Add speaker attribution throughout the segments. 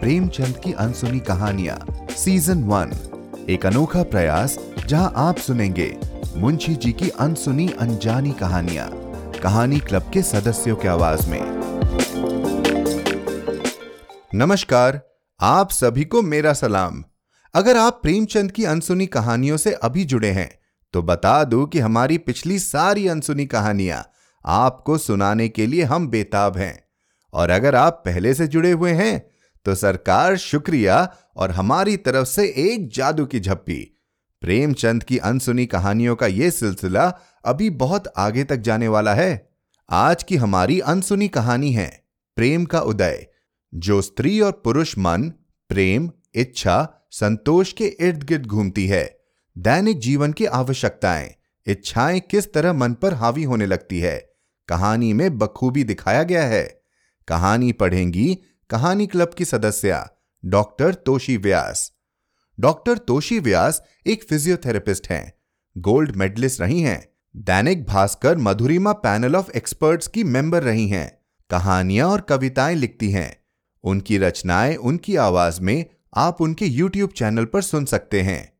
Speaker 1: प्रेमचंद की अनसुनी कहानियाँ season one एक अनोखा प्रयास, जहाँ आप सुनेंगे मुंशी जी की अनसुनी अनजानी कहानियाँ, कहानी क्लब के सदस्यों की आवाज़ में। नमस्कार, आप सभी को मेरा सलाम। अगर आप प्रेमचंद की अनसुनी कहानियों से अभी जुड़े हैं तो बता दूँ कि हमारी पिछली सारी अनसुनी कहानियाँ आपको सुनाने के लिए हम बेताब हैं। और अगर आप पहले से जुड़े हुए हैं तो सरकार शुक्रिया और हमारी तरफ़ से एक जादू की झप्पी। प्रेमचंद की अनसुनी कहानियों का यह सिलसिला अभी बहुत आगे तक जाने वाला है। आज की हमारी अनसुनी कहानी है, प्रेम का उदय, जो स्त्री और पुरुष मन, प्रेम, इच्छा, संतोष के इर्द गिर्द घूमती है। दैनिक जीवन की आवश्यकताएँ, इच्छाएँ किस तरह मन पर हावी होने लगती है, कहानी में बखूबी दिखाया गया है। कहानी पढ़ेंगी कहानी क्लब की सदस्या, डॉक्टर तोशी व्यास। डॉक्टर तोशी व्यास एक फिजियोथेरेपिस्ट हैं। गोल्ड मेडलिस्ट रही हैं। Dainik Bhaskar Madhurima panel of experts की मेंबर रही हैं। कहानियाँ और कविताएँ लिखती हैं। उनकी रचनाएँ उनकी आवाज़ में आप उनके यूट्यूब चैनल पर सुन सकते हैं।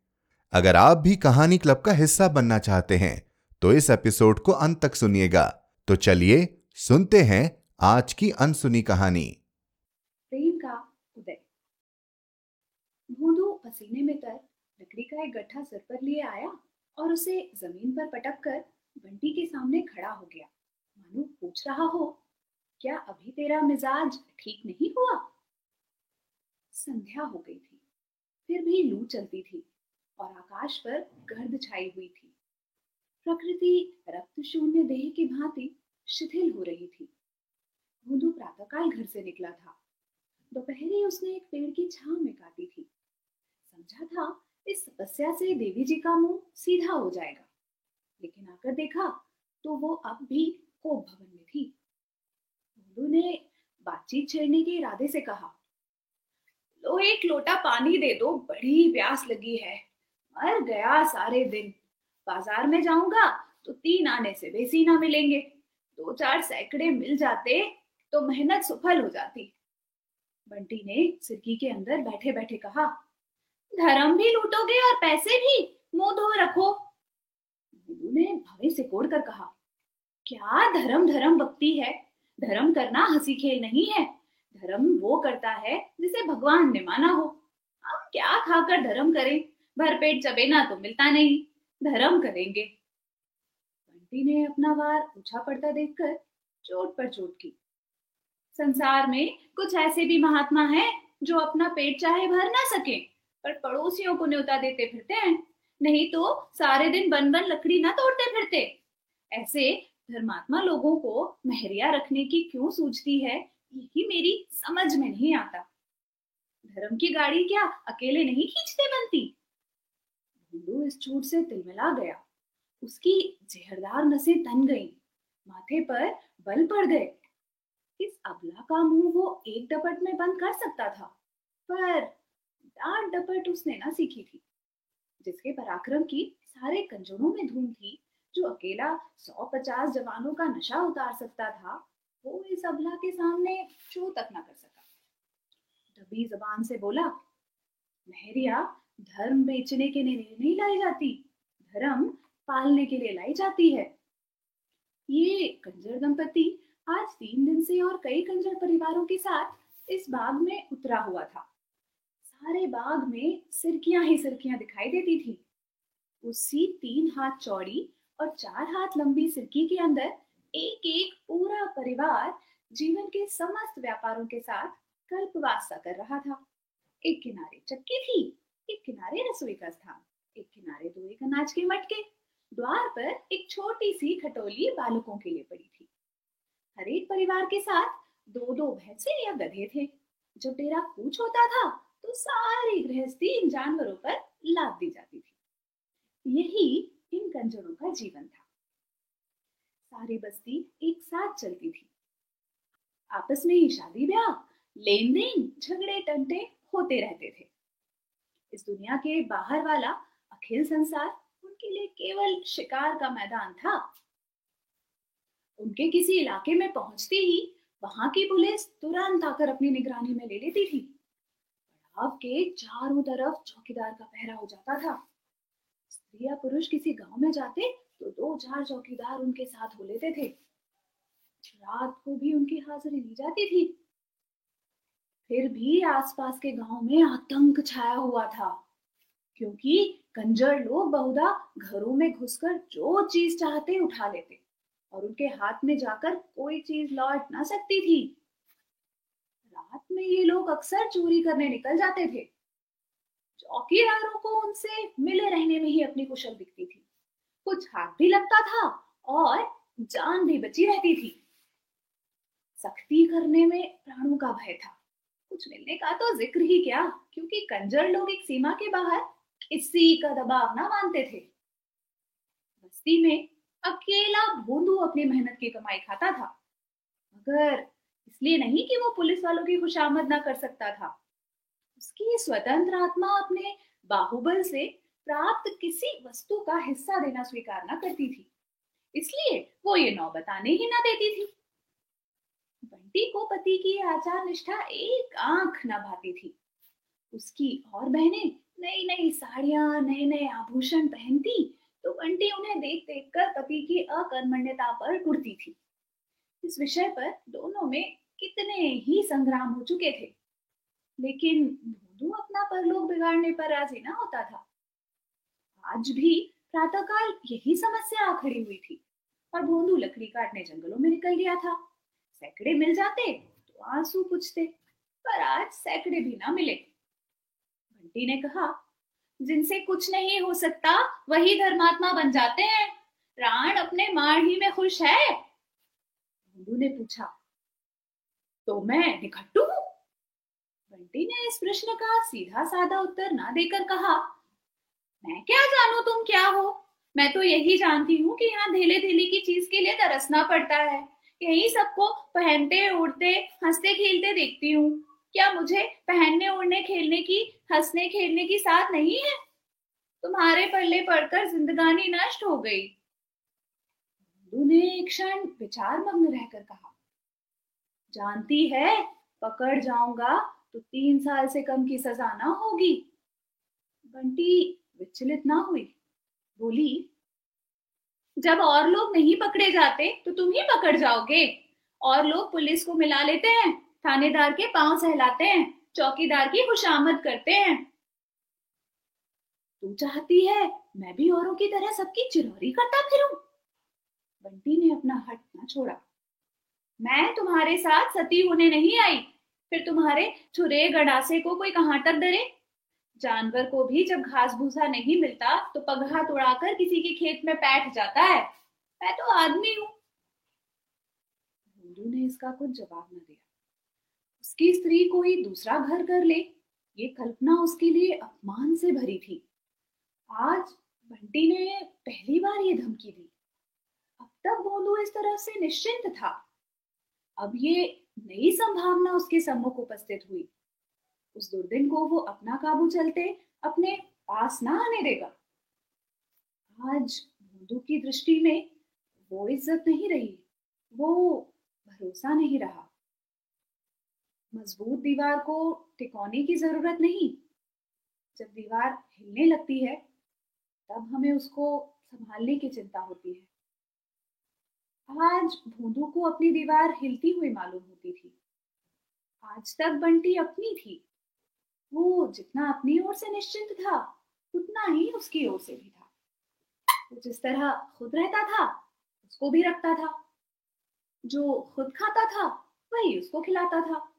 Speaker 1: अगर आप भी कहानी क्लब का हिस्सा बनना चाहते हैं तो इस एपिसोड को अंत तक सुनिएगा। तो चलिए, सुनते हैं आज की अनसुनी कहानी।
Speaker 2: पसीने में तर लकड़ी का एक गट्ठा सर पर लिए आया और उसे ज़मीन पर पटक कर बंटी के सामने खड़ा हो गया। मानो पूछ रहा हो, क्या अभी तेरा मिजाज ठीक नहीं हुआ? संध्या हो गई थी, फिर भी लू चलती थी और आकाश पर गर्द छाई हुई थी। प्रकृति रक्त शून्य देह की भांति शिथिल हो रही थी। भूंदू प्रातःकाल घर से निकला था। दोपहरी उसने एक पेड़ की छांव में काटी थी। समझा था, इस तपस्या से देवी जी का मुँह सीधा हो जाएगा। लेकिन आकर देखा तो वो अब भी कोप भवन में थी। भोलू ने बातचीत छेड़ने के इरादे से कहा लो एक लोटा पानी दे दो, बड़ी प्यास लगी है। मर गया सारे दिन। बाज़ार में जाऊँगा तो तीन आने से बेसी ना मिलेंगे। दो चार सैकड़े मिल जाते तो मेहनत सफल हो जाती। बंटी ने सिरकी के अंदर बैठे बैठे कहा धर्म भी लूटोगे और पैसे भी मुँह धो रखो। गुरु ने भवे से कोड़ कर कहा, क्या धर्म धर्म भक्ति है? धर्म करना हँसी खेल नहीं है। धर्म वो करता है जिसे भगवान ने माना हो। हम क्या खाकर धर्म करें? भरपेट चबेना तो मिलता नहीं। धर्म करेंगे। बंटी ने अपना वार पूछा पड़ता देखकर चोट पर चोट की। संसार में कुछ ऐसे भी महात्मा हैं जो अपना पेट चाहे भर ना सके। पर पड़ोसियों को न्योता देते फिरते हैं। नहीं तो सारे दिन बन बन लकड़ी ना तोड़ते फिरते। ऐसे धर्मात्मा लोगों को महरिया रखने की क्यों सूझती है यही मेरी समझ में नहीं आता। धर्म की गाड़ी क्या अकेले नहीं खींचते बनती? भूलू इस चूट से तिलमिला गया। उसकी जहरदार नसें तन गईं, माथे पर बल पड़ गए। इस अबला का मुँह वो एक डपट में बंद कर सकता था। पर डांट डपट उसने ना सीखी थी, जिसके पराक्रम की सारे कंजरों में धूम थी। जो अकेला सौ पचास जवानों का नशा उतार सकता था, वो इस अबला के सामने चू तक ना कर सका। दबी जबान से बोला, महरिया, धर्म बेचने के लिए नहीं लाई जाती, धर्म पालने के लिए लाई जाती है। ये कंजर दंपति आज तीन दिन से और कई कंजर परिवारों के साथ इस बाग में उतरा हुआ था। सारे बाग में सिरकियाँ ही सिरकियाँ दिखाई देती थी। उसी तीन हाथ चौड़ी और चार हाथ लंबी सिरकी के अंदर एक एक पूरा परिवार जीवन के समस्त व्यापारों के साथ कल्पवास कर रहा था। एक किनारे चक्की थी, एक किनारे रसोई का स्थान, एक किनारे दो एक अनाज के मटके, द्वार पर एक छोटी सी खटोली बालकों के लिए पड़ी थी। हर एक परिवार के साथ दो दो भैंसे या गधे थे। जब डेरा कूच होता था तो सारी गृहस्थी इन जानवरों पर लाद दी जाती थी। यही इन कंजरों का जीवन था। सारी बस्ती एक साथ चलती थी। आपस में ही शादी, ब्याह लेन देन झगड़े, टंटे होते रहते थे। इस दुनिया के बाहर वाला अखिल संसार उनके लिए केवल शिकार का मैदान था। उनके किसी इलाके में पहुँचती ही वहाँ की पुलिस तुरंत आकर अपनी निगरानी में ले लेती थी। पड़ाव के चारों तरफ़ चौकीदार का पहरा हो जाता था। स्त्री या पुरुष किसी गाँव में जाते तो दो चार चौकीदार उनके साथ हो लेते थे। रात को भी उनकी हाजिरी ली जाती थी। फिर भी आसपास के गाँव में आतंक छाया हुआ था, क्योंकि कंजर लोग बहुधा घरों में घुसकर जो चीज़ चाहते उठा लेते और उनके हाथ में जाकर कोई चीज़ लौट ना सकती थी। रात में ये लोग अक्सर चोरी करने निकल जाते थे। चौकीदारों को उनसे मिले रहने में ही अपनी कुशल दिखती थी। कुछ हाथ भी लगता था और जान भी बची रहती थी। सख्ती करने में प्राणों का भय था। कुछ मिलने का तो ज़िक्र ही क्या, क्योंकि कंजर लोग एक सीमा के बाहर किसी का दबाव ना मानते थे। बस्ती में अकेला भोंदू अपनी मेहनत की कमाई खाता था। मगर इसलिए नहीं कि वो पुलिस वालों की खुशामद ना कर सकता था। उसकी स्वतंत्र आत्मा अपने बाहुबल से प्राप्त किसी वस्तु का हिस्सा देना स्वीकार ना करती थी। इसलिए वो ये नौ बताने ही ना देती थी। बंटी को पति की आचार निष्ठा एक आँख न भाती थी। उसकी और बहनें नई नई साड़ियाँ नए नए आभूषण पहनती तो बंटी उन्हें देख देख कर पति की अकर्मण्यता पर उड़ती थी। इस विषय पर दोनों में कितने ही संग्राम हो चुके थे। लेकिन भोदू अपना परलोक बिगाड़ने पर राज़ी ना होता था। आज भी प्रातःकाल यही समस्या आ खड़ी हुई थी और भोंदू लकड़ी काटने जंगलों में निकल गया था। सैकड़े मिल जाते तो आँसू पूछते, पर आज सैकड़े भी ना मिले। बंटी ने कहा, जिनसे कुछ नहीं हो सकता, वही धर्मात्मा बन जाते हैं। प्राण अपने मार ही में खुश है। ने पूछा तो मैं निखट्टू हूँ? बंटी ने इस प्रश्न का सीधा साधा उत्तर ना देकर कहा, मैं क्या जानू तुम क्या हो? मैं तो यही जानती हूँ कि यहाँ धेले धेले की चीज़ के लिए तरसना पड़ता है। यही सबको पहनते, उड़ते, हँसते, खेलते देखती हूँ। क्या मुझे पहनने, उड़ने, खेलने की, हंसने, खेलने की साथ नहीं है? तुम्हारे पल्ले पड़कर जिंदगानी नष्ट हो गई। ने एक क्षण विचार मग्न रहकर कहा, जानती है, पकड़ जाऊँगा तो तीन साल से कम की सजा ना होगी। बंटी, विचलित ना हुई। बोली, जब और लोग नहीं पकड़े जाते तो तुम ही पकड़ जाओगे। और लोग पुलिस को मिला लेते हैं, थानेदार के पाँव सहलाते हैं, चौकीदार की खुशामद करते हैं। तू चाहती है, मैं भी औरों की तरह सबकी चिरौरी करता फिरूं? बंटी ने अपना हट ना छोड़ा। मैं तुम्हारे साथ सती होने नहीं आई, फिर तुम्हारे छुरे गड़ासे को कोई कहाँ तक डरे जानवर को भी जब घास भूसा नहीं मिलता तो पगहा तोड़ाकर किसी के खेत में बैठ जाता है। मैं तो आदमी हूँ। ने इसका कुछ जवाब न दिया। उसकी स्त्री कोई दूसरा घर कर ले। ये कल्पना उसके लिए अपमान से भरी थी। आज बंटी ने पहली बार ये धमकी दी। अब तक इस तरह से निश्चिंत था। अब ये नई संभावना उसके सम्मुख उपस्थित हुई। उस दुर्दिन को वो अपना काबू चलते अपने पास ना आने देगा। आज भोंदू की दृष्टि में वो इज़्ज़त नहीं रही, वो भरोसा नहीं रहा। मज़बूत दीवार को टिकोने की ज़रूरत नहीं। जब दीवार हिलने लगती है, तब हमें उसको संभालने की चिंता होती है। आज भूंदू को अपनी दीवार हिलती हुई मालूम होती थी। आज तक बंटी अपनी थी। वो जितना अपनी ओर से निश्चिंत था, उतना ही उसकी ओर से भी था। वो जिस तरह खुद रहता था, उसको भी रखता था। जो खुद खाता था, वही उसको खिलाता था।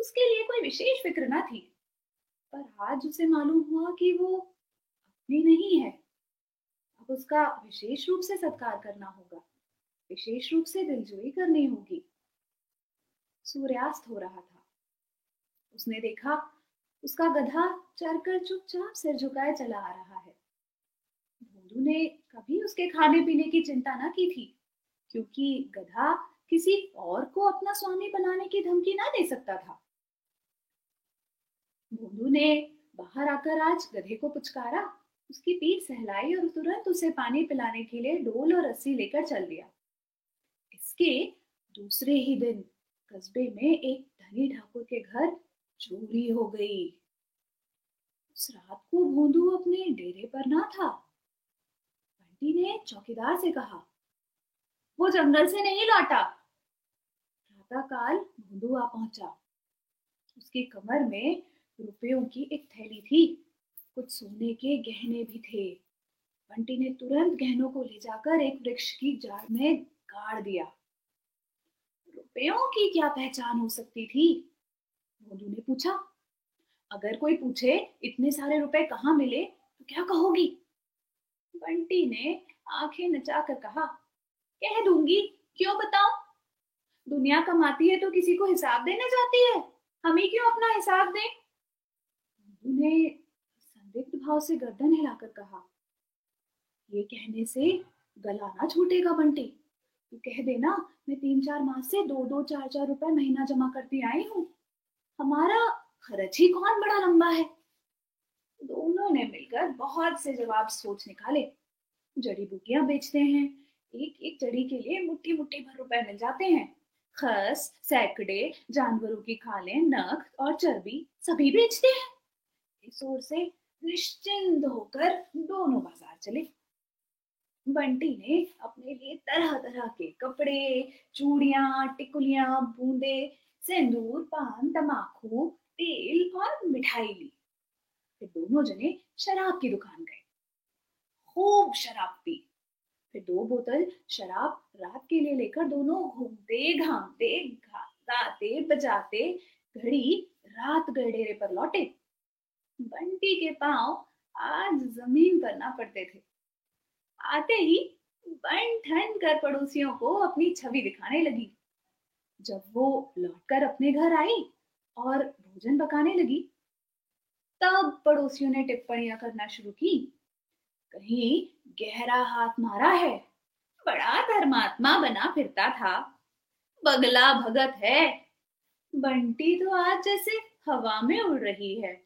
Speaker 2: उसके लिए कोई विशेष फ़िक्र ना थी। पर आज उसे मालूम हुआ कि वो अपनी नहीं है। अब उसका विशेष रूप से सत्कार करना होगा। विशेष रूप से दिलजोई करनी होगी। सूर्यास्त हो रहा था। उसने देखा, उसका गधा चरकर चुपचाप सिर झुकाए चला आ रहा है। भोंदू ने कभी उसके खाने पीने की चिंता न की थी, क्योंकि गधा किसी और को अपना स्वामी बनाने की धमकी ना दे सकता था। भोंदू ने बाहर आकर आज गधे को पुचकारा, उसकी पीठ सहलाई और तुरंत उसे पानी पिलाने के लिए डोल और रस्सी लेकर चल दिया। इसके दूसरे ही दिन कस्बे में एक धनी ठाकुर के घर चोरी हो गई। उस रात को भोंदू अपने डेरे पर ना था। बंटी ने चौकीदार से कहा, वो जंगल से नहीं लौटा। प्रातःकाल भोंदू आ पहुँचा। उसकी कमर में रुपयों की एक थैली थी, कुछ सोने के गहने भी थे। बंटी ने तुरंत गहनों को ले जाकर एक वृक्ष की जाड़ में गाड़ दिया। रुपयों की क्या पहचान हो सकती थी? भोलू ने पूछा, अगर कोई पूछे इतने सारे रुपए कहाँ मिले तो क्या कहोगी? बंटी ने आँखें नचाकर कहा, कह दूँगी, क्यों बताओ दुनिया कमाती है तो किसी को हिसाब देने जाती है। हम ही क्यों अपना हिसाब दें? ने संदिग्ध भाव से गर्दन हिलाकर कहा, ये कहने से गला ना छूटेगा बंटी। तू कह देना, मैं तीन चार माह से दो दो चार चार रुपए महीना जमा करती आई हूँ। हमारा खर्च ही कौन बड़ा लंबा है? दोनों ने मिलकर बहुत से जवाब सोच निकाले। जड़ी बूटियाँ बेचते हैं एक एक जड़ी के लिए मुट्ठी मुट्ठी भर रुपए मिल जाते हैं। खस, सैकड़े, जानवरों की खालें, नख और चर्बी सभी बेचते हैं। इस ओर से निश्चिंत होकर दोनों बाज़ार चले। बंटी ने अपने लिए तरह तरह के कपड़े, चूड़ियाँ, टिकुलियाँ, बूंदे, सिंदूर, पान तमाकू तेल और मिठाई ली। फिर दोनों जने शराब की दुकान गए। खूब शराब पी। फिर दो बोतल शराब रात के लिए लेकर दोनों घूमते, घामते, गाते, बजाते, घड़ी रात गए डेरे पर लौटे। बंटी के पाँव आज ज़मीन पर ना पड़ते थे। आते ही बन ठन कर पड़ोसियों को अपनी छवि दिखाने लगी। जब वो लौटकर अपने घर आई और भोजन पकाने लगी तब पड़ोसियों ने टिप्पणियाँ करना शुरू की। कहीं गहरा हाथ मारा है बड़ा धर्मात्मा बना फिरता था। बगला भगत है बंटी तो आज जैसे हवा में उड़ रही है।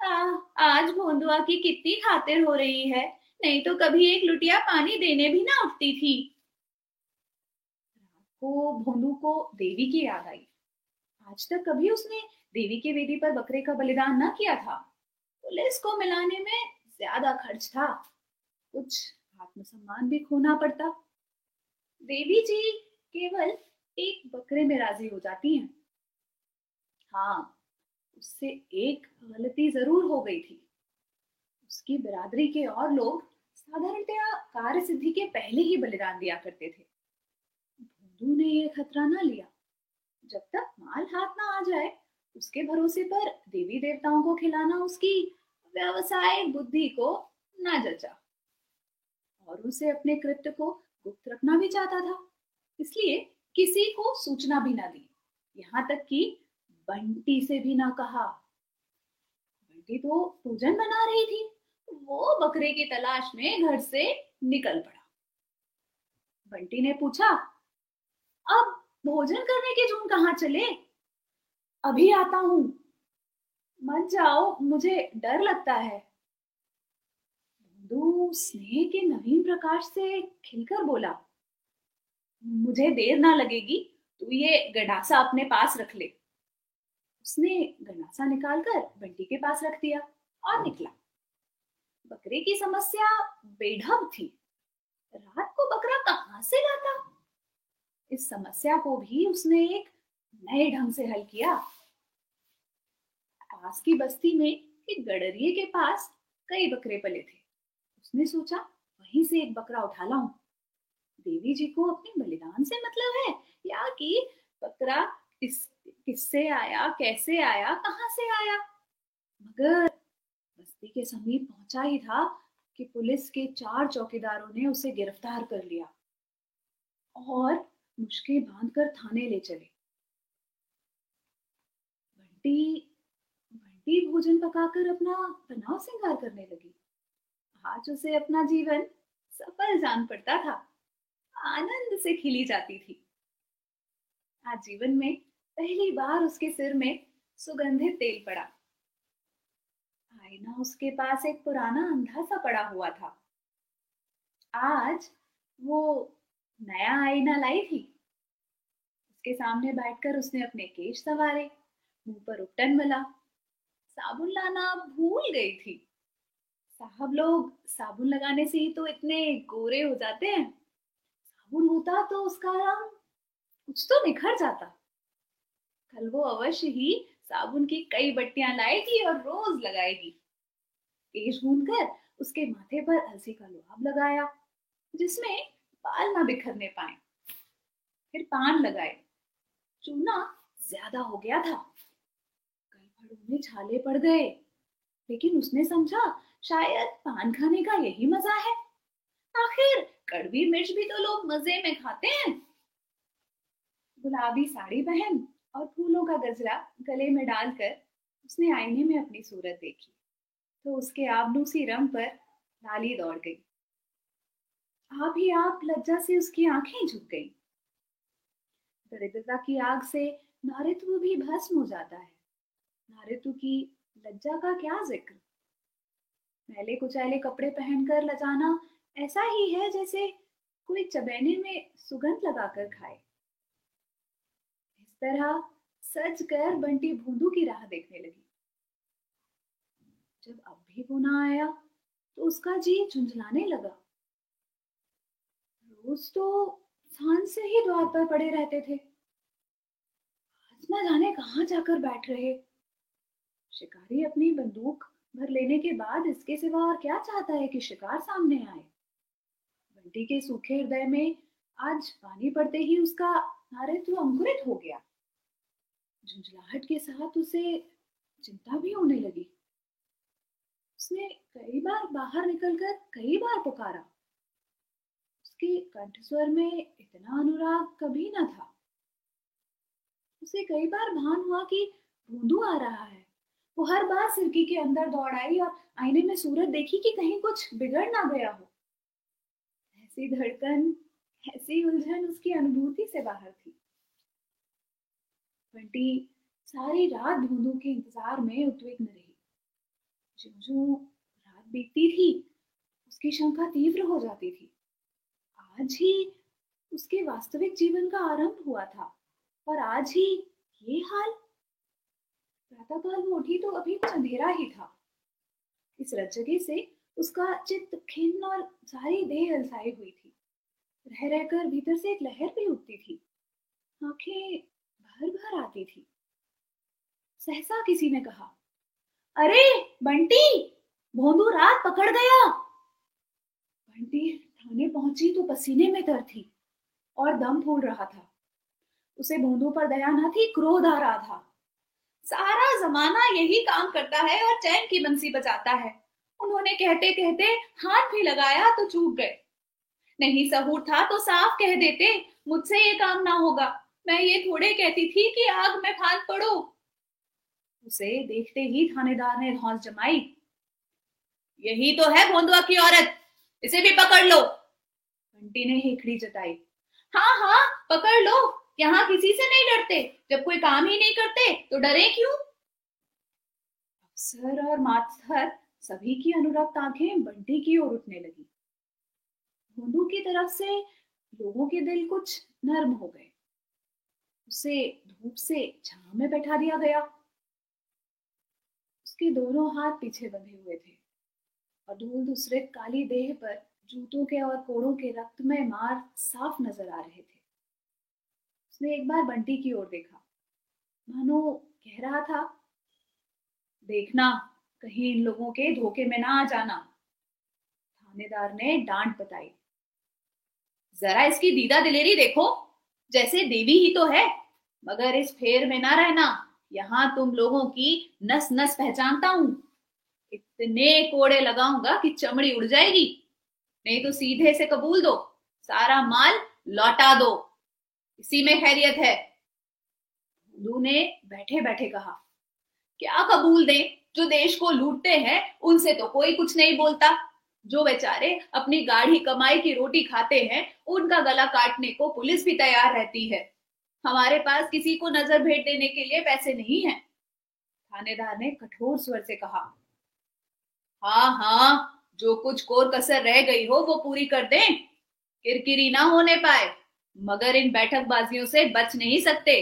Speaker 2: आ, आज भोंदुआ की कितनी खातिर हो रही है? नहीं तो कभी एक लुटिया पानी देने भी ना उठती थी। को भोंदू को देवी की याद आई। आज तक कभी उसने देवी की वेदी पर बकरे का बलिदान ना किया था। पुलिस को मिलाने में ज़्यादा खर्च था। कुछ आत्मसम्मान भी खोना पड़ता। देवी जी केवल एक बकरे में राज़ी हो जाती हैं। हाँ उससे एक गलती ज़रूर हो गई थी। उसकी बिरादरी के और लोग साधारणतया कार्य सिद्धि के पहले ही बलिदान दिया करते थे। भोंदू ने यह खतरा ना लिया। जब तक माल हाथ ना आ जाए, उसके भरोसे पर देवी देवताओं को खिलाना, उसकी व्यवसायिक बुद्धि को ना जचा। और उसे अपने कृत्य को गुप्त रखना भी चाहता था। इसलिए किसी को सूचना भी ना दी। यहाँ तक कि बंटी से भी ना कहा। बंटी तो पूजन बना रही थी। वो बकरे की तलाश में घर से निकल पड़ा। बंटी ने पूछा, अब भोजन करने के जून कहाँ चले? अभी आता हूँ। मत जाओ, मुझे डर लगता है। स्नेह के नवीन प्रकाश से खिलकर बोला, मुझे देर ना लगेगी, तू ये गडासा अपने पास रख ले। उसने गनासा निकालकर बंटी के पास रख दिया और निकला। बकरे की समस्या बेढब थी। रात को बकरा कहाँ से लाता? इस समस्या को भी उसने एक नए ढंग से हल किया। पास की बस्ती में एक गडरिए के पास कई बकरे पले थे। उसने सोचा, वहीं से एक बकरा उठा लाऊं। देवी जी को अपने बलिदान से मतलब है या कि बकरा इस किससे आया, कैसे आया, कहाँ से आया? मगर के समीप पहुँचा ही था कि पुलिस के चार चौकीदारों ने उसे गिरफ़्तार कर लिया और मुश्किल बांधकर थाने ले चले। बंटी बंटी भोजन पकाकर अपना तनाव श्रृंगार करने लगी। आज उसे अपना जीवन सफल जान पड़ता था। आनंद से खिली जाती थी। आज जीवन में पहली बार उसके सिर में सुगंधित तेल पड़ा। आईना उसके पास एक पुराना अंधा सा पड़ा हुआ था। आज वो नया आईना लाई थी। उसके सामने बैठकर उसने अपने केश सवारे, मुँह पर उपटन मला। साबुन लाना भूल गई थी। साहब लोग साबुन लगाने से ही तो इतने गोरे हो जाते हैं। साबुन होता तो उसका रंग कुछ तो निखर जाता। कल वो अवश्य ही साबुन की कई बट्टियाँ लाएगी और रोज लगाएगी। केश गूंद कर उसके माथे पर अलसी का लुहाब लगाया, जिसमें बाल ना बिखरने पाए। फिर पान लगाए। चूना ज़्यादा हो गया था। गलफड़ों में छाले पड़ गए। लेकिन उसने समझा, शायद पान खाने का यही मज़ा है। आखिर कड़वी मिर्च भी तो लोग मज़े में खाते हैं। गुलाबी साड़ी पहन और फूलों का गजरा गले में डालकर उसने आईने में अपनी सूरत देखी। तो उसके आबनूसी रंग पर लाली दौड़ गई। आप ही आप लज्जा से उसकी आँखें झुक गई। दरिद्रता की आग से नारित्व भी भस्म हो जाता है। नारित्व की लज्जा का क्या ज़िक्र? मैले कुचैले कपड़े पहनकर लजाना ऐसा ही है जैसे कोई चबेने में सुगंध लगाकर खाए। इस तरह सज कर बंटी भूंदू की राह देखने लगी। जब अब भी वो ना आया तो उसका जी झुंझलाने लगा। रोज तो साँझ से ही द्वार पर पड़े रहते थे। आज ना जाने कहाँ जाकर बैठ रहे। शिकारी अपनी बंदूक भर लेने के बाद इसके सिवा और क्या चाहता है कि शिकार सामने आए? बंटी के सूखे हृदय में आज पानी पड़ते ही उसका नारित्व अंकुरित हो गया। झुंझलाहट के साथ उसे चिंता भी होने लगी। उसने कई बार बाहर निकलकर कई बार पुकारा। उसके कंठ स्वर में इतना अनुराग कभी न था। उसे कई बार भान हुआ कि भूंदू आ रहा है। वो हर बार सिरकी के अंदर दौड़ आई और आईने में सूरत देखी कि कहीं कुछ बिगड़ ना गया हो। ऐसी धड़कन, ऐसी उलझन उसकी अनुभूति से बाहर थी। बंटी, सारी रात भूंदू के इंतज़ार में उद्विग्न रही। जो जो रात बीतती थी, उसकी शंका तीव्र हो जाती थी। आज ही उसके वास्तविक जीवन का आरंभ हुआ था, और आज ही ये हाल? प्रातःकाल वो उठी तो अभी कुछ अंधेरा ही था। इस रज्जगे से उसका चित्त खिन्न और सारी देह अलसाई हुई थी। रह रहकर भीतर से एक लहर भी उठती थी। आँखें भर भर आती थी। सहसा किसी ने कहा अरे, बंटी, भोंदू रात पकड़ गया। बंटी, थाने पहुँची तो पसीने में तर थी और दम फूल रहा था। उसे भोंदू पर दया न थी, क्रोध आ रहा था। सारा जमाना यही काम करता है और चैन की बंसी बजाता है। उन्होंने कहते कहते हाथ भी लगाया तो चूक गए। नहीं सहूर था तो साफ़ कह देते, मुझसे ये काम ना होगा। मैं ये थोड़े कहती थी कि आग में फांद पड़ो। उसे देखते ही थानेदार ने धौस जमाई, यही तो है भोंदुआ की औरत, इसे भी पकड़ लो। बंटी ने हेखड़ी जताई हाँ हाँ पकड़ लो, यहाँ किसी से नहीं डरते, जब कोई काम ही नहीं करते तो डरे क्यों? अफसर और माथर सभी की अनुरक्त आँखें बंटी की ओर उठने लगी। भोंदू की तरफ़ से लोगों के दिल कुछ नर्म हो गए। उसे धूप से छाव में बैठा दिया गया। उसके दोनों हाथ पीछे बंधे हुए थे। और धूल दूसरे काली देह पर जूतों के और कोड़ों के रक्त में मार साफ़ नज़र आ रहे थे। उसने एक बार बंटी की ओर देखा। मानो कह रहा था, देखना, कहीं इन लोगों के धोखे में ना आ जाना। थानेदार ने डांट बताई। जरा इसकी दीदा दिलेरी देखो, जैसे देवी ही तो है, मगर इस फेर में ना रहना। यहाँ तुम लोगों की नस नस पहचानता हूँ। इतने कोड़े लगाऊँगा कि चमड़ी उड़ जाएगी। नहीं तो सीधे से कबूल दो, सारा माल लौटा दो। इसी में खैरियत है। ने बैठे बैठे कहा, क्या कबूल दें? जो देश को लूटते हैं, उनसे तो कोई कुछ नहीं बोलता। जो बेचारे अपनी गाढ़ी कमाई की रोटी खाते हैं, उनका गला काटने को पुलिस भी तैयार रहती है। हमारे पास किसी को नज़र भेंट देने के लिए पैसे नहीं है। थानेदार ने कठोर स्वर से कहा हाँ हाँ जो कुछ कोर कसर रह गई हो, वो पूरी कर दें। किरकिरी ना होने पाए, मगर इन बैठक बाजियों से बच नहीं सकते।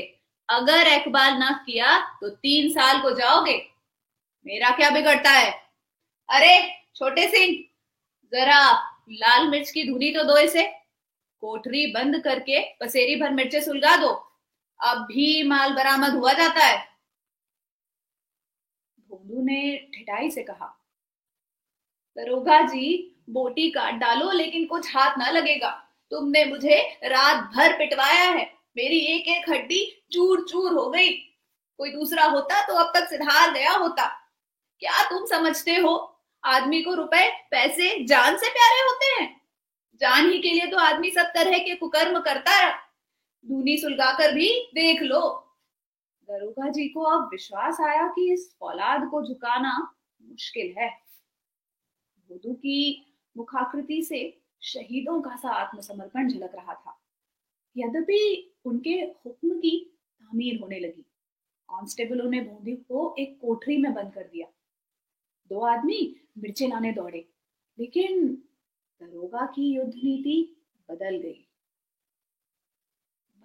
Speaker 2: अगर इकबाल ना किया तो तीन साल को जाओगे। मेरा क्या बिगड़ता है? अरे, छोटे सिंह, जरा लाल मिर्च की धुनी तो दो इसे। कोठरी बंद करके पसेरी भर मिर्चे सुलगा दो। अब भी माल बरामद हुआ जाता है। भोलू ने ठिठाई से कहा, दरोगा जी, बोटी काट डालो, लेकिन कुछ हाथ ना लगेगा। तुमने मुझे रात भर पिटवाया है। मेरी एक एक हड्डी चूर चूर हो गई। कोई दूसरा होता तो अब तक सिधार गया होता। क्या तुम समझते हो? आदमी को रुपए, पैसे, जान से प्यारे होते हैं। जान ही के लिए तो आदमी सब तरह के कुकर्म करता है। दूनी सुलगा कर भी देख लो। दरोगा जी को अब विश्वास आया कि इस औलाद को झुकाना मुश्किल है। बुद्धू की मुखाकृति से शहीदों का सा आत्मसमर्पण झलक रहा था। यद्यपि उनके हुक्म की तामीर होने लगी। कांस्टेबलों ने बूंदी को एक कोठरी में बंद कर दिया। दो आदमी मिर्चे लाने दौड़े, लेकिन दरोगा की युद्ध नीति बदल गई।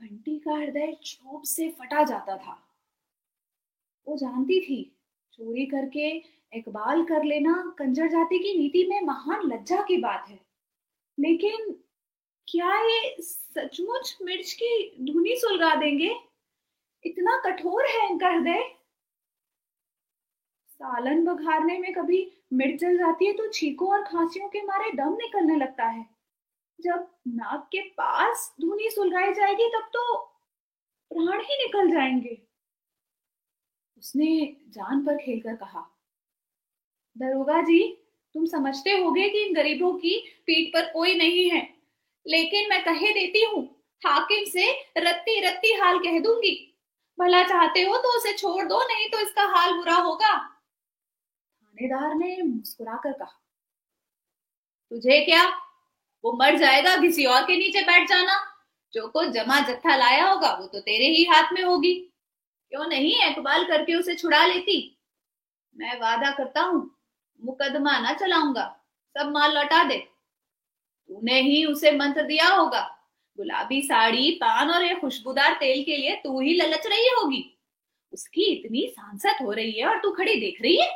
Speaker 2: बंटी का हृदय क्षोभ से फटा जाता था। वो जानती थी, चोरी करके इकबाल कर लेना कंजर जाति की नीति में महान लज्जा की बात है। लेकिन क्या ये सचमुच मिर्च की धुनी सुलगा देंगे? इतना कठोर है इनका हृदय। सालन बघारने में कभी मिर्च जल जाती है तो छीकों और खांसियों के मारे दम निकलने लगता है। जब नाक के पास धुनी सुलगाई जाएगी, तब तो प्राण ही निकल जाएँगे। उसने जान पर खेलकर कहा, दरोगा जी, तुम समझते होगे कि इन गरीबों की पीठ पर कोई नहीं है, लेकिन मैं कहे देती हूँ, हाकिम से रत्ती रत्ती हाल कह दूँगी। भला चाहते हो तो उसे छोड़ दो, नहीं तो इसका हाल बुरा होगा। थानेदार ने मुस्कुराकर कहा, तुझे क्या वो मर जाएगा, किसी और के नीचे बैठ जाना। जो को जमा जत्था लाया होगा, वो तो तेरे ही हाथ में होगी। क्यों नहीं इकबाल करके उसे छुड़ा लेती? मैं वादा करता हूँ, मुकदमा ना चलाऊँगा, सब माल लौटा दे। तूने ही उसे मंत्र दिया होगा, गुलाबी साड़ी, पान और ये खुशबूदार तेल के लिए तू ही ललच रही होगी। उसकी इतनी सांसत हो रही है और तू खड़ी देख रही है।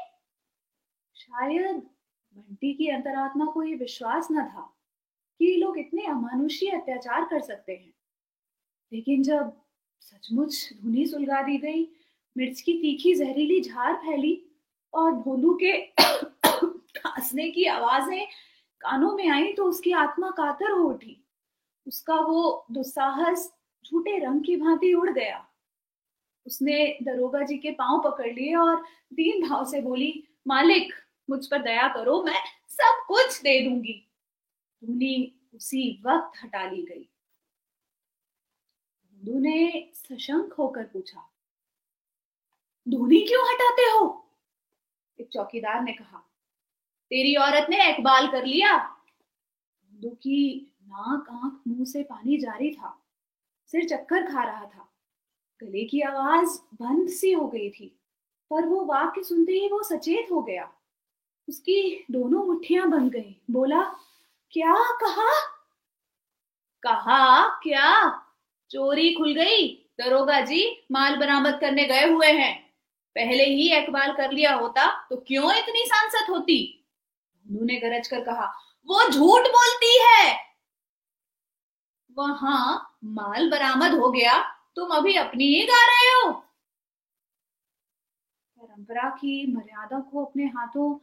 Speaker 2: शायद बंटी की अंतरात्मा को ये विश्वास न था। कि ये लोग इतने अमानुषी अत्याचार कर सकते हैं। लेकिन जब सचमुच धुनी सुलगा दी गई, मिर्च की तीखी जहरीली झार फैली और भोलू के खांसने की आवाज़ें कानों में आई तो उसकी आत्मा कातर हो उठी। उसका वो दुस्साहस झूठे रंग की भांति उड़ गया। उसने दरोगा जी के पाँव पकड़ लिए और दीन भाव से बोली, मालिक, मुझ पर दया करो, मैं सब कुछ दे दूँगी। धूनी उसी वक्त हटा ली गई। धूनू ने सशंक होकर पूछा धूनी क्यों हटाते हो? एक चौकीदार ने कहा, तेरी औरत ने इकबाल कर लिया। धुंधु की नाक आँख मुँह से पानी जारी था, सिर चक्कर खा रहा था। गले की आवाज़ बंद सी हो गई थी, पर वो वाक्य सुनते ही वो सचेत हो गया। उसकी दोनों मुट्ठियाँ बन गई। बोला क्या कहा? कहा? क्या? चोरी खुल गई? दरोगा जी, माल बरामद करने गए हुए हैं। पहले ही इकबाल कर लिया होता तो क्यों इतनी सांसत होती? ने गरज कर कहा, वो झूठ बोलती है। वहाँ माल बरामद हो गया, तुम अभी अपनी ही गा रहे हो। परंपरा की मर्यादा को अपने हाथों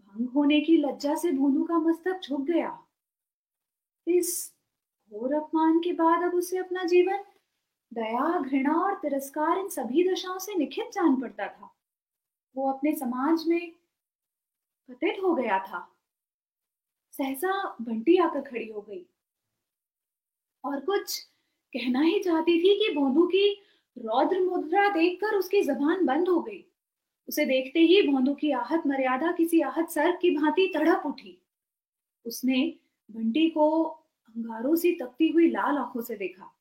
Speaker 2: भंग होने की लज्जा से भोनू का मस्तक झुक गया। इस घोर अपमान के बाद अब उसे अपना जीवन, दया, घृणा और तिरस्कार इन सभी दशाओं से निखित जान पड़ता था। वो अपने समाज में पतित हो गया था। सहसा बंटी आकर खड़ी हो गई। और कुछ कहना ही चाहती थी कि बोंदू की रौद्र मुद्रा देखकर उसकी जबान बंद हो गई। उसे देखते ही भोंदू की आहत मर्यादा किसी आहत सर्प की भांति तड़प उठी। उसने बंटी को अंगारों से तपती हुई लाल आँखों से देखा।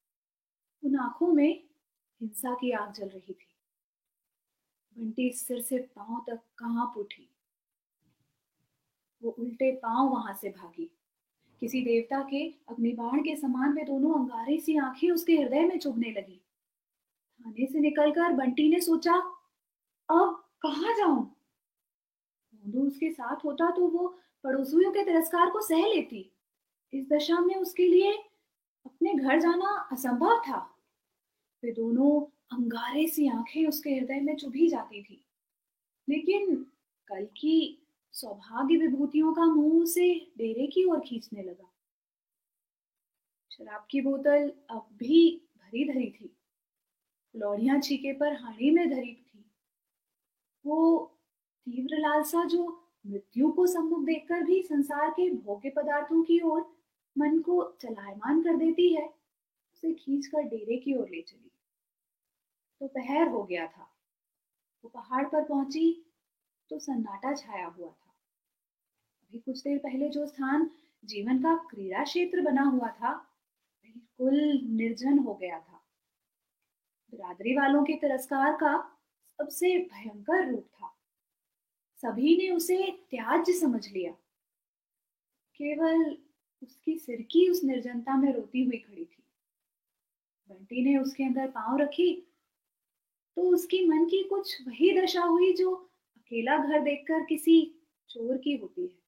Speaker 2: उन आँखों में हिंसा की आग जल रही थी। बंटी सिर से पाँव तक काँप उठी। वो उल्टे पाँव वहाँ से भागी। किसी देवता के अग्निबाण के समान वे दोनों अंगारे सी आँखें उसके हृदय में चुभने लगी। थाने से निकलकर बंटी ने सोचा, अब कहा जाऊँ? उसके साथ होता तो वो पड़ोसियों के तिरस्कार को सह लेती। इस दशा में उसके लिए अपने घर जाना असंभव था। वे दोनों अंगारे सी आँखें उसके हृदय में चुभी जाती थी। लेकिन कल की सौभाग्य विभूतियों का मुँह उसे डेरे की ओर खींचने लगा। शराब की बोतल अब भी भरी धरी थी। लौड़ियाँ छीके पर हाड़ी में धरी थी। वो तीव्र लालसा जो मृत्यु को सम्मुख देखकर भी संसार के भोग्य पदार्थों की ओर मन को चलायमान कर देती है, उसे खींच कर डेरे की ओर ले चली। दोपहर हो गया था। वो पहाड़ पर पहुँची तो सन्नाटा छाया हुआ था। अभी कुछ देर पहले जो स्थान जीवन का क्रीड़ा क्षेत्र बना हुआ था, बिल्कुल निर्जन हो गया था। बिरादरी वालों के तिरस्कार का सबसे भयंकर रूप था। सभी ने उसे त्याज्य समझ लिया। केवल उसकी सिरकी उस निर्जनता में रोती हुई खड़ी थी। बंटी ने उसके अंदर पाँव रखी तो उसकी मन की कुछ वही दशा हुई जो अकेला घर देखकर किसी चोर की होती है।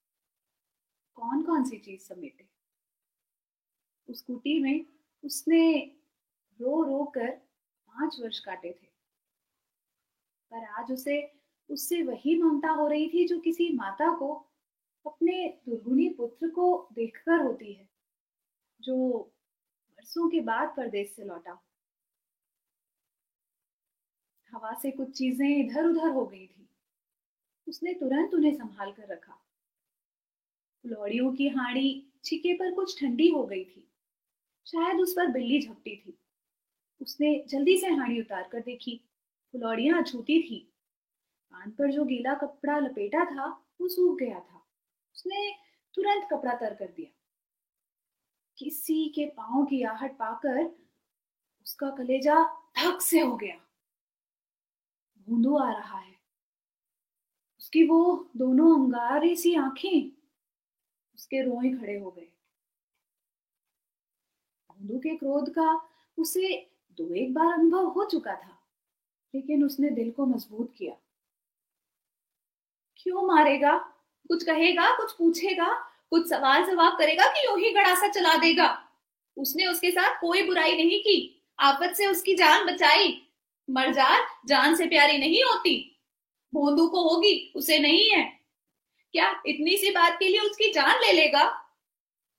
Speaker 2: कौन कौन सी चीज़ समेटे? उस कुटी में उसने रो रो कर पाँच वर्ष काटे थे। पर आज उसे, उससे वही ममता हो रही थी जो किसी माता को अपने दुर्गुणी पुत्र को देखकर होती है, जो बरसों के बाद परदेश से लौटा। हवा से कुछ चीज़ें इधर उधर हो गई थी। उसने तुरंत उन्हें संभाल कर रखा। लौड़ियों की हाड़ी छिके पर कुछ ठंडी हो गई थी। शायद उस पर बिल्ली झपटी थी। उसने जल्दी से हाड़ी उतार कर देखी। फुलौड़ियाँ अछूती थी। कान पर जो गीला कपड़ा लपेटा था, वो सूख गया था। उसने तुरंत कपड़ा तर कर दिया। किसी के पाँव की आहट पाकर उसका कलेजा धक से हो गया। भूंदू आ रहा है। उसकी वो दोनों अंगारे सी आँखें उसके रोए खड़े हो गए। भूंदू के क्रोध का उसे दो एक बार अनुभव हो चुका था, लेकिन उसने दिल को मज़बूत किया। क्यों मारेगा? कुछ कहेगा, कुछ पूछेगा, कुछ सवाल जवाब करेगा कि यूँ ही गड़ासा चला देगा। उसने उसके साथ कोई बुराई नहीं की। आपत से उसकी जान बचाई। मरजात जान से प्यारी नहीं होती। भोंदू को होगी, उसे नहीं है। क्या इतनी सी बात के लिए उसकी जान ले लेगा?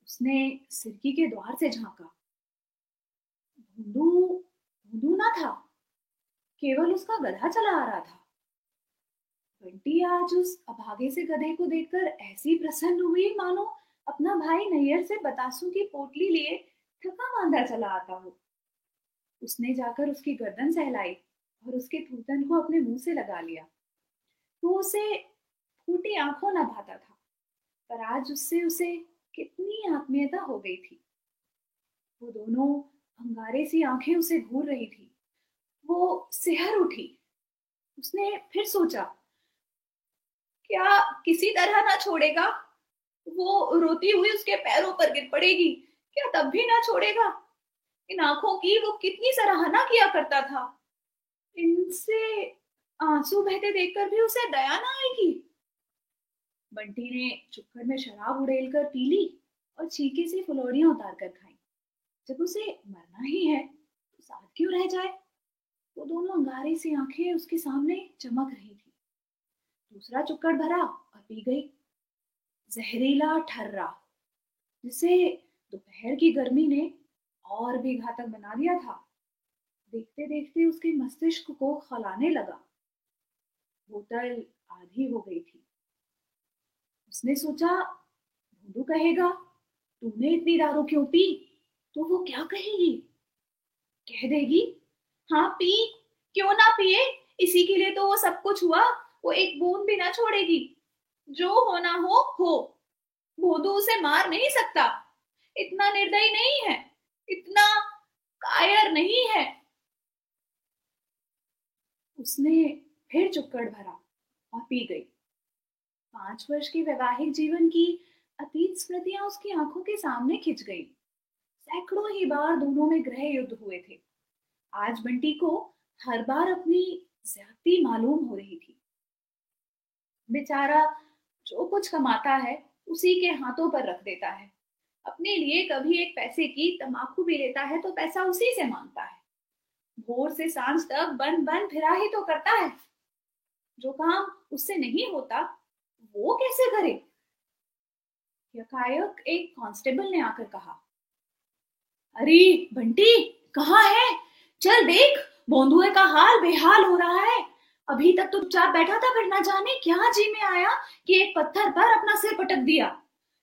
Speaker 2: उसने सिरकी के द्वार से झांका। भोंदू भोंदू ना था। केवल उसका गधा चला आ रहा था। बंटी आज उस अभागे से गधे को देखकर ऐसी प्रसन्न हुई, मानो अपना भाई नैयर से बतासू की पोटली लिए थका मांदा चला आता हो। उसने जाकर उसकी गर्दन सहलाई और उसके थूतन को अपने मुँह से लगा लिया। वो उसे फूटी आँखों न भाता था, पर आज उससे उसे कितनी आत्मीयता हो गई थी। वो दोनों अंगारे सी आँखें उसे घूर रही थी। वो सिहर उठी। उसने फिर सोचा क्या किसी तरह ना छोड़ेगा? वो रोती हुई उसके पैरों पर गिर पड़ेगी। क्या तब भी ना छोड़ेगा? इन आँखों की वो कितनी सराहना किया करता था। इनसे आँसू बहते देखकर भी उसे दया ना आएगी। बंटी ने चुक्कर में शराब उड़ेल कर पी ली और चीके से फुलौड़ियाँ उतार कर खाई। जब उसे मरना ही है तो साथ क्यों रह जाए? वो दोनों अंगारे से आँखें उसके सामने चमक रही। दूसरा चुक्कड़ भरा और पी गई। जहरीला ठर्रा, जिसे दोपहर की गर्मी ने और भी घातक बना दिया था। देखते देखते उसके मस्तिष्क को खलाने लगा। बोतल आधी हो गई थी। उसने सोचा भूडू कहेगा, तूने इतनी दारू क्यों पी? तो वो क्या कहेगी? कह देगी हाँ पी, क्यों ना पिए? इसी के लिए तो वो सब कुछ हुआ वो एक बूंद भी ना छोड़ेगी। जो होना हो हो। भोदू उसे मार नहीं सकता। इतना निर्दयी नहीं है। इतना कायर नहीं है। उसने फिर चुक्कड़ भरा और पी गई। पाँच वर्ष के वैवाहिक जीवन की अतीत स्मृतियाँ उसकी आँखों के सामने खिंच गई। सैकड़ों ही बार दोनों में ग्रह युद्ध हुए थे। आज बंटी को हर बार अपनी ज़्यादा मालूम हो रही थी। बेचारा जो कुछ कमाता है, उसी के हाथों पर रख देता है। अपने लिए कभी एक पैसे की तमाकू भी लेता है तो पैसा उसी से माँगता है। भोर से साँझ तक बन बन फिरा ही तो करता है। जो काम उससे नहीं होता, वो कैसे करे? यकायक एक कांस्टेबल ने आकर कहा, अरे, बंटी, कहा है? चल देख बोंधुए का हाल बेहाल हो रहा है। अभी तक तो चुपचाप बैठा था, फिर ना जाने क्या जी में आया कि एक पत्थर पर अपना सिर पटक दिया।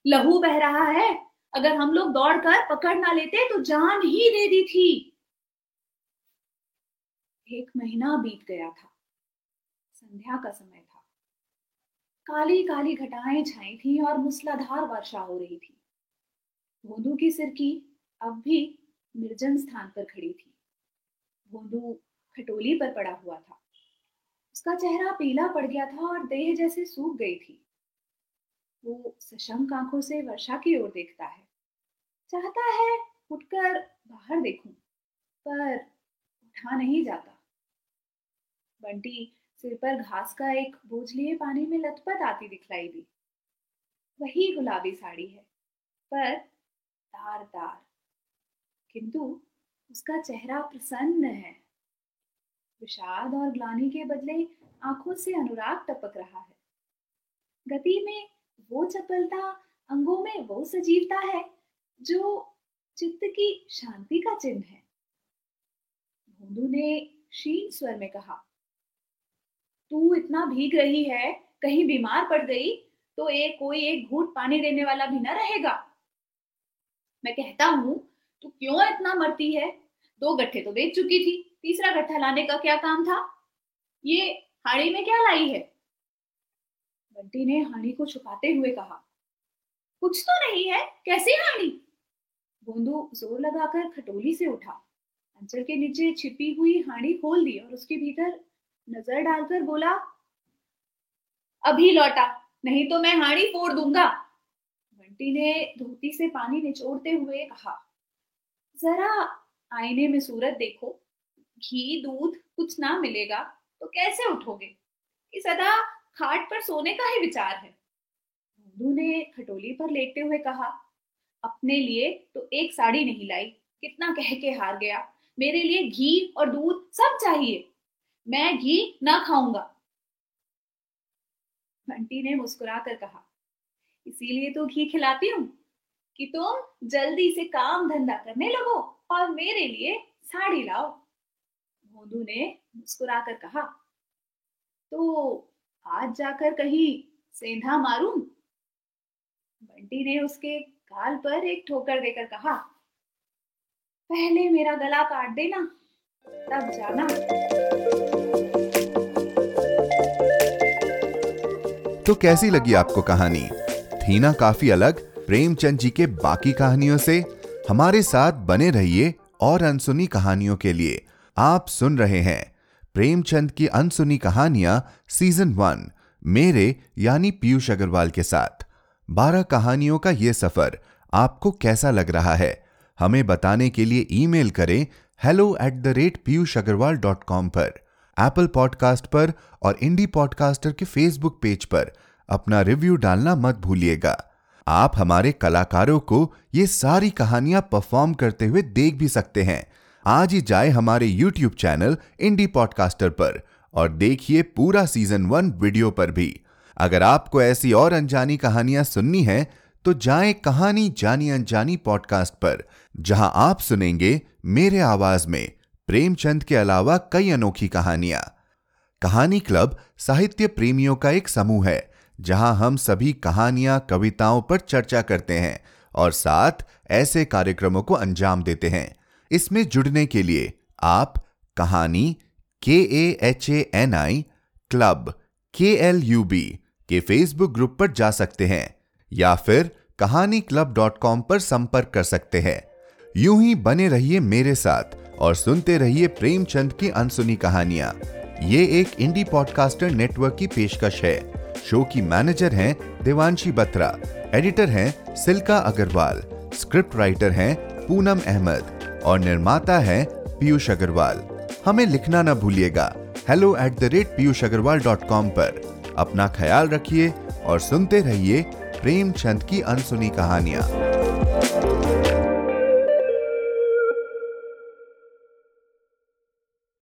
Speaker 2: लहू बह रहा है। अगर हम लोग दौड़कर पकड़ ना लेते तो जान ही दे दी थी। एक महीना बीत गया था। संध्या का समय था। काली काली घटाएँ छाई थी और मूसलाधार वर्षा हो रही थी। भोंदू की सिरकी अब भी निर्जन स्थान पर खड़ी थी। भोंदू खटोली पर पड़ा हुआ था। उसका चेहरा पीला पड़ गया था और देह जैसे सूख गई थी। वो सशंक आँखों से वर्षा की ओर देखता है। चाहता है उठकर बाहर देखूँ, पर उठा नहीं जाता। बंटी सिर पर घास का एक बोझ लिए पानी में लथपथ आती दिखलाई दी। वही गुलाबी साड़ी है, पर तार तार किंतु उसका चेहरा प्रसन्न है। विषाद और ग्लानी के बदले आँखों से अनुराग टपक रहा है। गति में वो चपलता, अंगों में वो सजीवता है, जो चित्त की शांति का चिन्ह है। भोंदू ने क्षीण स्वर में कहा, तू इतना भीग रही है, कहीं बीमार पड़ गई तो एक कोई एक घूट पानी देने वाला भी ना रहेगा। मैं कहता हूँ, तू क्यों इतना मरती है? दो गट्ठे तो बेच चुकी थी। तीसरा गट्ठा लाने का क्या काम था? ये हाड़ी में क्या लाई है? बंटी ने हाड़ी को छुपाते हुए कहा, कुछ तो नहीं है, कैसी हाड़ी? बोंदू ज़ोर लगाकर खटोली से उठा, अंचल के नीचे छिपी हुई हाड़ी खोल दी और उसके भीतर नज़र डालकर बोला, अभी लौटा, नहीं तो मैं हाड़ी फोड़ दूँगा. बंटी ने धोती से पानी निचोड़ते हुए कहा, जरा आईने में सूरत देखो घी, दूध कुछ ना मिलेगा तो कैसे उठोगे? कि सदा खाट पर सोने का ही विचार है। बंधु ने खटोली पर लेटते हुए कहा, अपने लिए तो एक साड़ी नहीं लाई, कितना कह के हार गया। मेरे लिए घी और दूध सब चाहिए, मैं घी ना खाऊँगा। बंटी ने मुस्कुरा कर कहा, इसीलिए तो घी खिलाती हूँ कि तुम जल्दी से काम धंधा करने लगो और मेरे लिए साड़ी लाओ। मोदू ने मुस्कुराकर कहा तो आज जाकर कहीं सेंधा मारूं? बंटी ने उसके गाल पर एक ठोकर देकर कहा, पहले मेरा गला काट देना, तब जाना।
Speaker 1: तो कैसी लगी आपको कहानी? थी ना काफ़ी अलग, प्रेमचंद जी के बाकी कहानियों से। हमारे साथ बने रहिए और अनसुनी कहानियों के लिए। आप सुन रहे हैं प्रेमचंद की अनसुनी कहानियाँ सीज़न वन, मेरे यानी पीयूष अग्रवाल के साथ। बारह कहानियों का यह सफ़र आपको कैसा लग रहा है? हमें बताने के लिए ईमेल करें hello at the rate Piyush Agrawal dot com पर एप्पल पॉडकास्ट पर और इंडी पॉडकास्टर के फेसबुक पेज पर। अपना रिव्यू डालना मत भूलिएगा। आप हमारे कलाकारों को ये सारी कहानियाँ परफॉर्म करते हुए देख भी सकते हैं। आज ही जाए हमारे यूट्यूब चैनल इंडी पॉडकास्टर पर और देखिए पूरा सीज़न वन वीडियो पर भी। अगर आपको ऐसी और अनजानी कहानियाँ सुननी है तो जाए कहानी जानी अनजानी पॉडकास्ट पर, जहाँ आप सुनेंगे मेरे आवाज़ में प्रेमचंद के अलावा कई अनोखी कहानियाँ। कहानी क्लब साहित्य प्रेमियों का एक समूह है, जहाँ हम सभी कहानियाँ, कविताओं पर चर्चा करते हैं और साथ ऐसे कार्यक्रमों को अंजाम देते हैं। इसमें जुड़ने के लिए आप Kahani K A H A N I club K L U B के फेसबुक ग्रुप पर जा सकते हैं, या फिर कहानी क्लब डॉट कॉम पर संपर्क कर सकते हैं। यूँ ही बने रहिए मेरे साथ और सुनते रहिए प्रेमचंद की अनसुनी कहानियाँ। ये एक इंडी पॉडकास्टर नेटवर्क की पेशकश है। शो की मैनेजर हैं देवांशी बत्रा एडिटर हैं सिल्का अग्रवाल स्क्रिप्ट राइटर हैं पूनम अहमद। और निर्माता है पीयूष अग्रवाल। हमें लिखना ना भूलिएगा। Hello at the rate Piyush Agrawal dot com पर। अपना ख्याल रखिए और सुनते रहिए प्रेमचंद की अनसुनी कहानियाँ।